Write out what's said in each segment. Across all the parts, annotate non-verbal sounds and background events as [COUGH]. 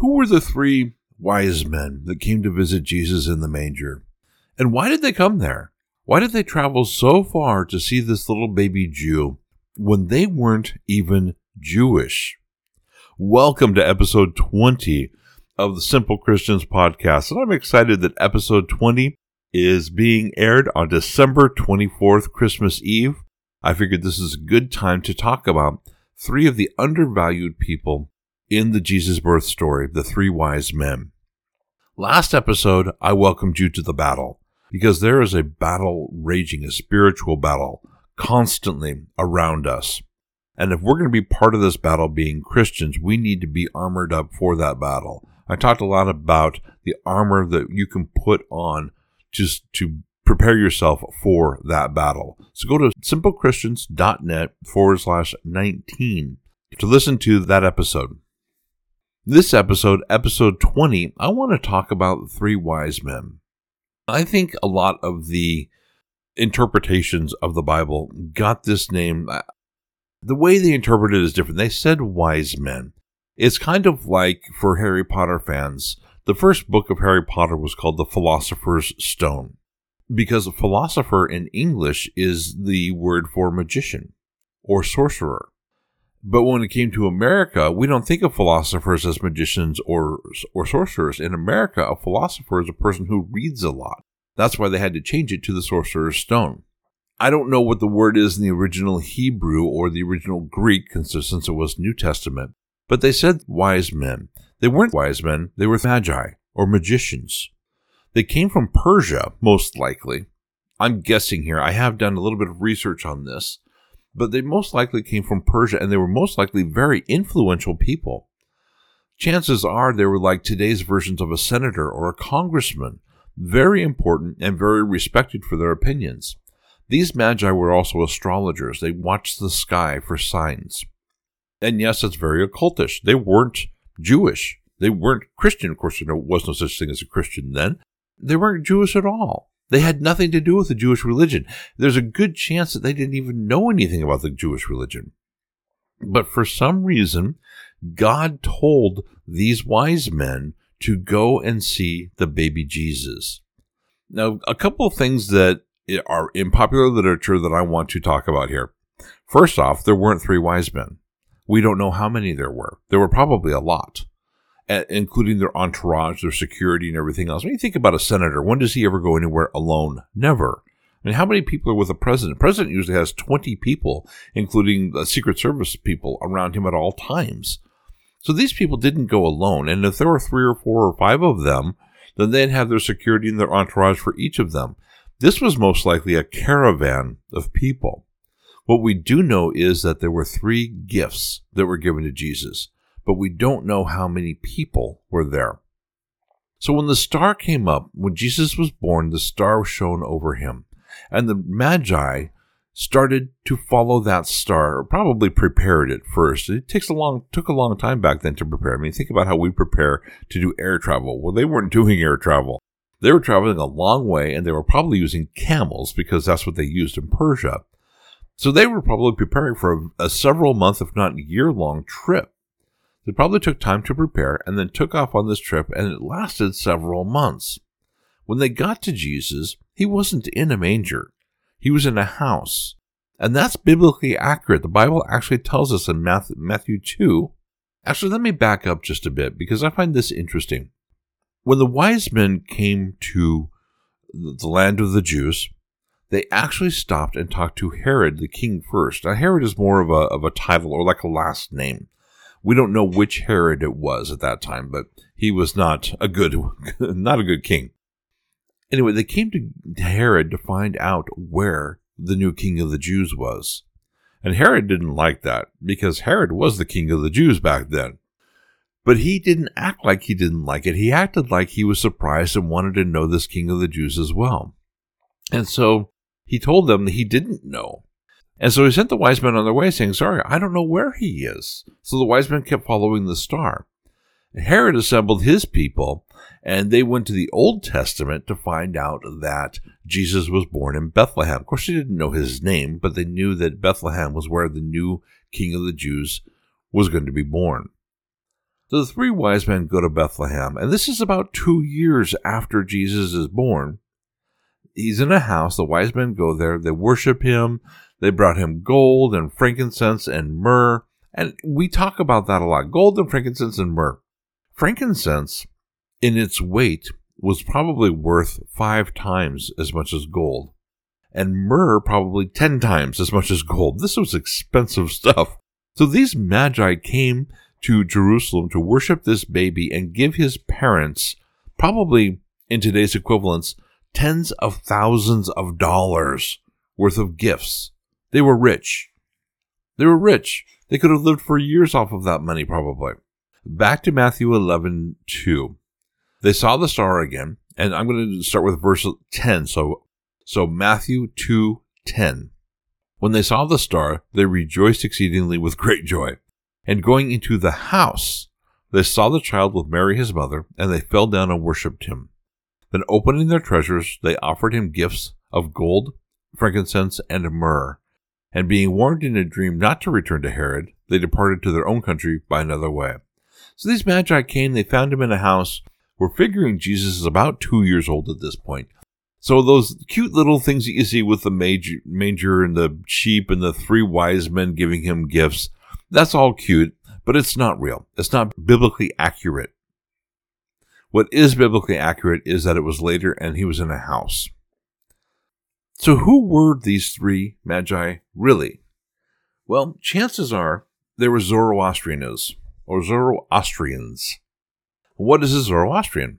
Who were the three wise men that came to visit Jesus in the manger? And why did they come there? Why did they travel so far to see this little baby Jew when they weren't even Jewish? Welcome to episode 20 of the Simple Christians podcast. And I'm excited that episode 20 is being aired on December 24th, Christmas Eve. I figured this is a good time to talk about three of the undervalued people in the Jesus birth story, the three wise men. Last episode, I welcomed you to the battle because there is a battle raging, a spiritual battle constantly around us. And if we're going to be part of this battle being Christians, we need to be armored up for that battle. I talked a lot about the armor that you can put on just to prepare yourself for that battle. So go to simplechristians.net forward slash 19 to listen to that episode. This episode, episode 20, I want to talk about the three wise men. I think a lot of the interpretations of the Bible got this name. Uh, the way they interpret it is different. They said wise men. It's kind of like for Harry Potter fans, the first book of Harry Potter was called The Philosopher's Stone because philosopher in English is the word for magician or sorcerer. But when it came to America, we don't think of philosophers as magicians or or sorcerers. In America, a philosopher is a person who reads a lot. That's why they had to change it to the sorcerer's stone. I don't know what the word is in the original Hebrew or the original Greek, since it was New Testament, but they said wise men. They weren't wise men, they were magi or magicians. They came from Persia, most likely. I'm guessing here. I have done a little bit of research on this but they most likely came from Persia and they were most likely very influential people. Chances are they were like today's versions of a senator or a congressman, very important and very respected for their opinions. These magi were also astrologers. They watched the sky for signs. And yes, it's very occultish. They weren't Jewish. They weren't Christian. Of course, there was no such thing as a Christian then. They weren't Jewish at all. They had nothing to do with the Jewish religion. There's a good chance that they didn't even know anything about the Jewish religion. But for some reason, God told these wise men to go and see the baby Jesus. Now, a couple of things that are in popular literature that I want to talk about here. First off, there weren't three wise men. We don't know how many there were. There were probably a lot including their entourage, their security, and everything else. When you think about a senator, when does he ever go anywhere alone? Never. I mean, how many people are with a president? President usually has 20 people, including the Secret Service people, around him at all times. So these people didn't go alone. And if there were three or four or five of them, then they'd have their security and their entourage for each of them. This was most likely a caravan of people. What we do know is that there were three gifts that were given to Jesus but we don't know how many people were there. So when the star came up, when Jesus was born, the star shone over him. And the Magi started to follow that star, or probably prepared it first. It takes a long took a long time back then to prepare. I mean, think about how we prepare to do air travel. Well, they weren't doing air travel. They were traveling a long way and they were probably using camels because that's what they used in Persia. So they were probably preparing for a, a several month, if not year long trip. They probably took time to prepare and then took off on this trip, and it lasted several months. When they got to Jesus, he wasn't in a manger, he was in a house. And that's biblically accurate. The Bible actually tells us in Matthew 2. Actually, let me back up just a bit because I find this interesting. When the wise men came to the land of the Jews, they actually stopped and talked to Herod the king first. Now, Herod is more of a, of a title or like a last name. We don't know which Herod it was at that time, but he was not a good, [LAUGHS] not a good king. Anyway, they came to Herod to find out where the new king of the Jews was. And Herod didn't like that because Herod was the king of the Jews back then. But he didn't act like he didn't like it. He acted like he was surprised and wanted to know this king of the Jews as well. And so he told them that he didn't know. And so he sent the wise men on their way, saying, Sorry, I don't know where he is. So the wise men kept following the star. Herod assembled his people, and they went to the Old Testament to find out that Jesus was born in Bethlehem. Of course, they didn't know his name, but they knew that Bethlehem was where the new king of the Jews was going to be born. So the three wise men go to Bethlehem, and this is about two years after Jesus is born. He's in a house. The wise men go there. They worship him. They brought him gold and frankincense and myrrh. And we talk about that a lot gold and frankincense and myrrh. Frankincense, in its weight, was probably worth five times as much as gold, and myrrh probably ten times as much as gold. This was expensive stuff. So these magi came to Jerusalem to worship this baby and give his parents, probably in today's equivalents, tens of thousands of dollars worth of gifts. They were rich. They were rich. They could have lived for years off of that money, probably. Back to Matthew 11 2. They saw the star again, and I'm going to start with verse 10. So, so Matthew 2 10. When they saw the star, they rejoiced exceedingly with great joy. And going into the house, they saw the child with Mary his mother, and they fell down and worshipped him. Then opening their treasures, they offered him gifts of gold, frankincense, and myrrh. And being warned in a dream not to return to Herod, they departed to their own country by another way. So these magi came, they found him in a house. We're figuring Jesus is about two years old at this point. So those cute little things that you see with the manger, and the sheep and the three wise men giving him gifts, that's all cute, but it's not real. It's not biblically accurate. What is biblically accurate is that it was later and he was in a house. So who were these three magi really? Well, chances are they were Zoroastrians or Zoroastrians. What is a Zoroastrian?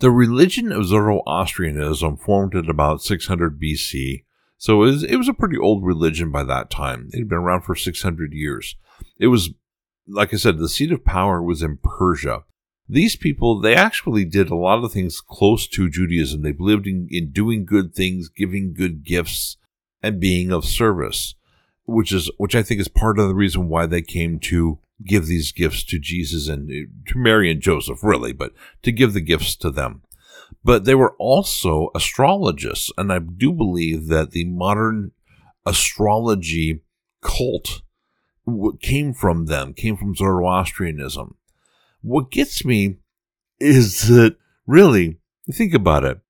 The religion of Zoroastrianism formed at about 600 BC, so it was, it was a pretty old religion by that time. It had been around for 600 years. It was, like I said, the seat of power was in Persia. These people, they actually did a lot of things close to Judaism. They believed in, in doing good things, giving good gifts, and being of service, which is which I think is part of the reason why they came to give these gifts to Jesus and uh, to Mary and Joseph, really, but to give the gifts to them. But they were also astrologists, and I do believe that the modern astrology cult came from them, came from Zoroastrianism. What gets me is that really, think about it,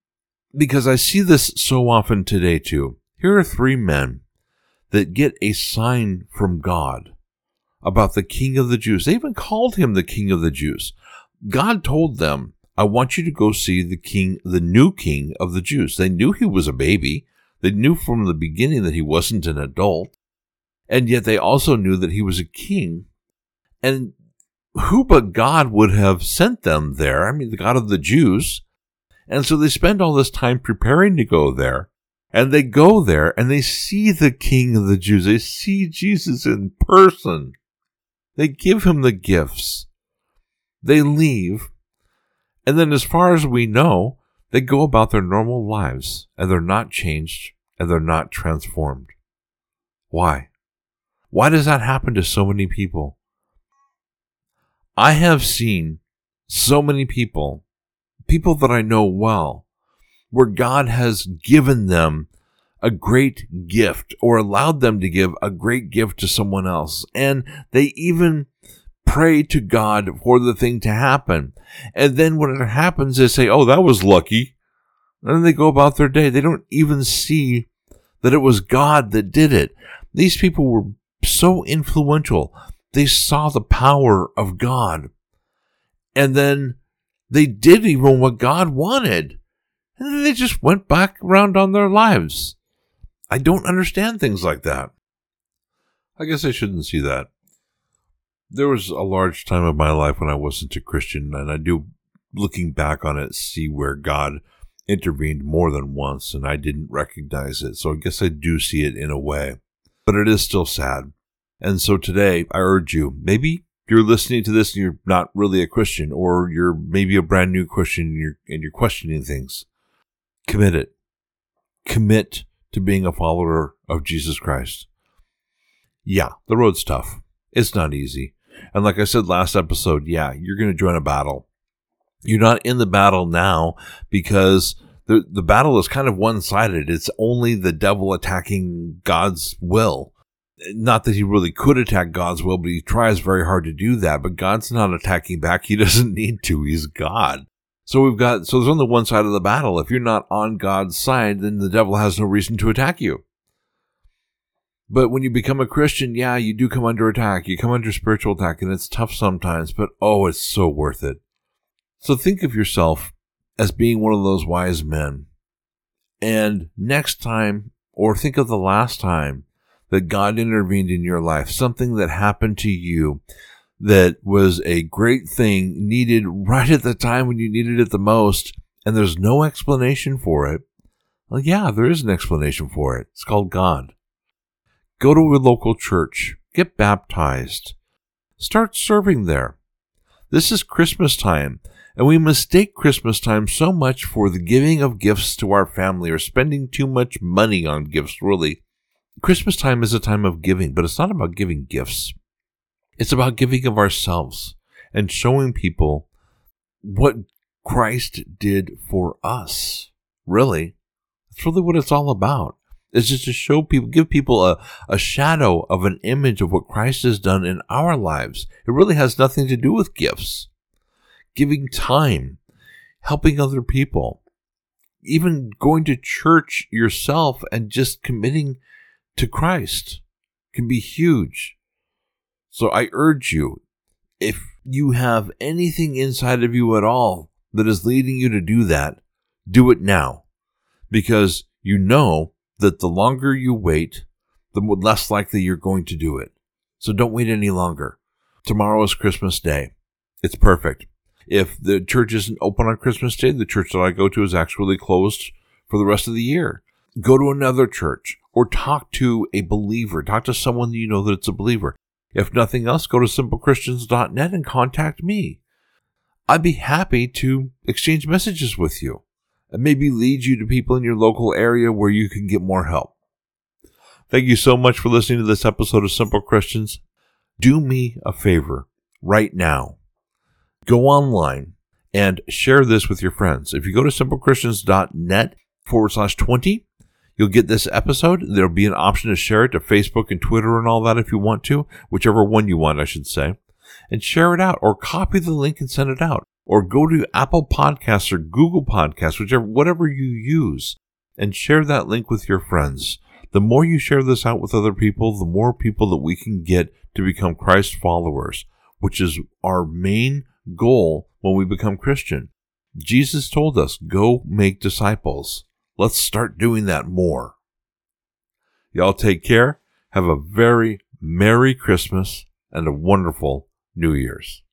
because I see this so often today too. Here are three men that get a sign from God about the king of the Jews. They even called him the king of the Jews. God told them, I want you to go see the king, the new king of the Jews. They knew he was a baby. They knew from the beginning that he wasn't an adult. And yet they also knew that he was a king. And who but God would have sent them there? I mean, the God of the Jews. And so they spend all this time preparing to go there. And they go there and they see the King of the Jews. They see Jesus in person. They give him the gifts. They leave. And then, as far as we know, they go about their normal lives and they're not changed and they're not transformed. Why? Why does that happen to so many people? I have seen so many people, people that I know well, where God has given them a great gift or allowed them to give a great gift to someone else. And they even pray to God for the thing to happen. And then when it happens, they say, Oh, that was lucky. And then they go about their day. They don't even see that it was God that did it. These people were so influential. They saw the power of God. And then they did even what God wanted. And then they just went back around on their lives. I don't understand things like that. I guess I shouldn't see that. There was a large time of my life when I wasn't a Christian, and I do, looking back on it, see where God intervened more than once, and I didn't recognize it. So I guess I do see it in a way. But it is still sad. And so today, I urge you, maybe you're listening to this and you're not really a Christian, or you're maybe a brand new Christian and you're, and you're questioning things. Commit it. Commit to being a follower of Jesus Christ. Yeah, the road's tough. It's not easy. And like I said last episode, yeah, you're going to join a battle. You're not in the battle now because the, the battle is kind of one sided. It's only the devil attacking God's will not that he really could attack God's will, but he tries very hard to do that. But God's not attacking back. He [LAUGHS] doesn't need to. He's God. So we've got, so there's only one side of the battle. If you're not on God's side, then the devil has no reason to attack you. But when you become a Christian, yeah, you do come under attack. You come under spiritual attack, and it's tough sometimes, but oh, it's so worth it. So think of yourself as being one of those wise men. And next time, or think of the last time that God intervened in your life, something that happened to you that was a great thing needed right at the time when you needed it the most, and there's no explanation for it. Well, yeah, there is an explanation for it. It's called God. Go to a local church, get baptized, start serving there. This is Christmas time, and we mistake Christmas time so much for the giving of gifts to our family or spending too much money on gifts, really. Christmas time is a time of giving, but it's not about giving gifts. It's about giving of ourselves and showing people what Christ did for us. Really. That's really what it's all about. It's just to show people, give people a, a shadow of an image of what Christ has done in our lives. It really has nothing to do with gifts. Giving time, helping other people, even going to church yourself and just committing to Christ can be huge. So I urge you, if you have anything inside of you at all that is leading you to do that, do it now. Because you know that the longer you wait, the less likely you're going to do it. So don't wait any longer. Tomorrow is Christmas Day. It's perfect. If the church isn't open on Christmas Day, the church that I go to is actually closed for the rest of the year. Go to another church or talk to a believer. Talk to someone you know that it's a believer. If nothing else, go to simplechristians.net and contact me. I'd be happy to exchange messages with you and maybe lead you to people in your local area where you can get more help. Thank you so much for listening to this episode of Simple Christians. Do me a favor right now. Go online and share this with your friends. If you go to simplechristians.net forward slash 20, You'll get this episode. There'll be an option to share it to Facebook and Twitter and all that if you want to, whichever one you want, I should say. And share it out or copy the link and send it out. Or go to Apple Podcasts or Google Podcasts, whichever, whatever you use, and share that link with your friends. The more you share this out with other people, the more people that we can get to become Christ followers, which is our main goal when we become Christian. Jesus told us, go make disciples. Let's start doing that more. Y'all take care. Have a very Merry Christmas and a wonderful New Year's.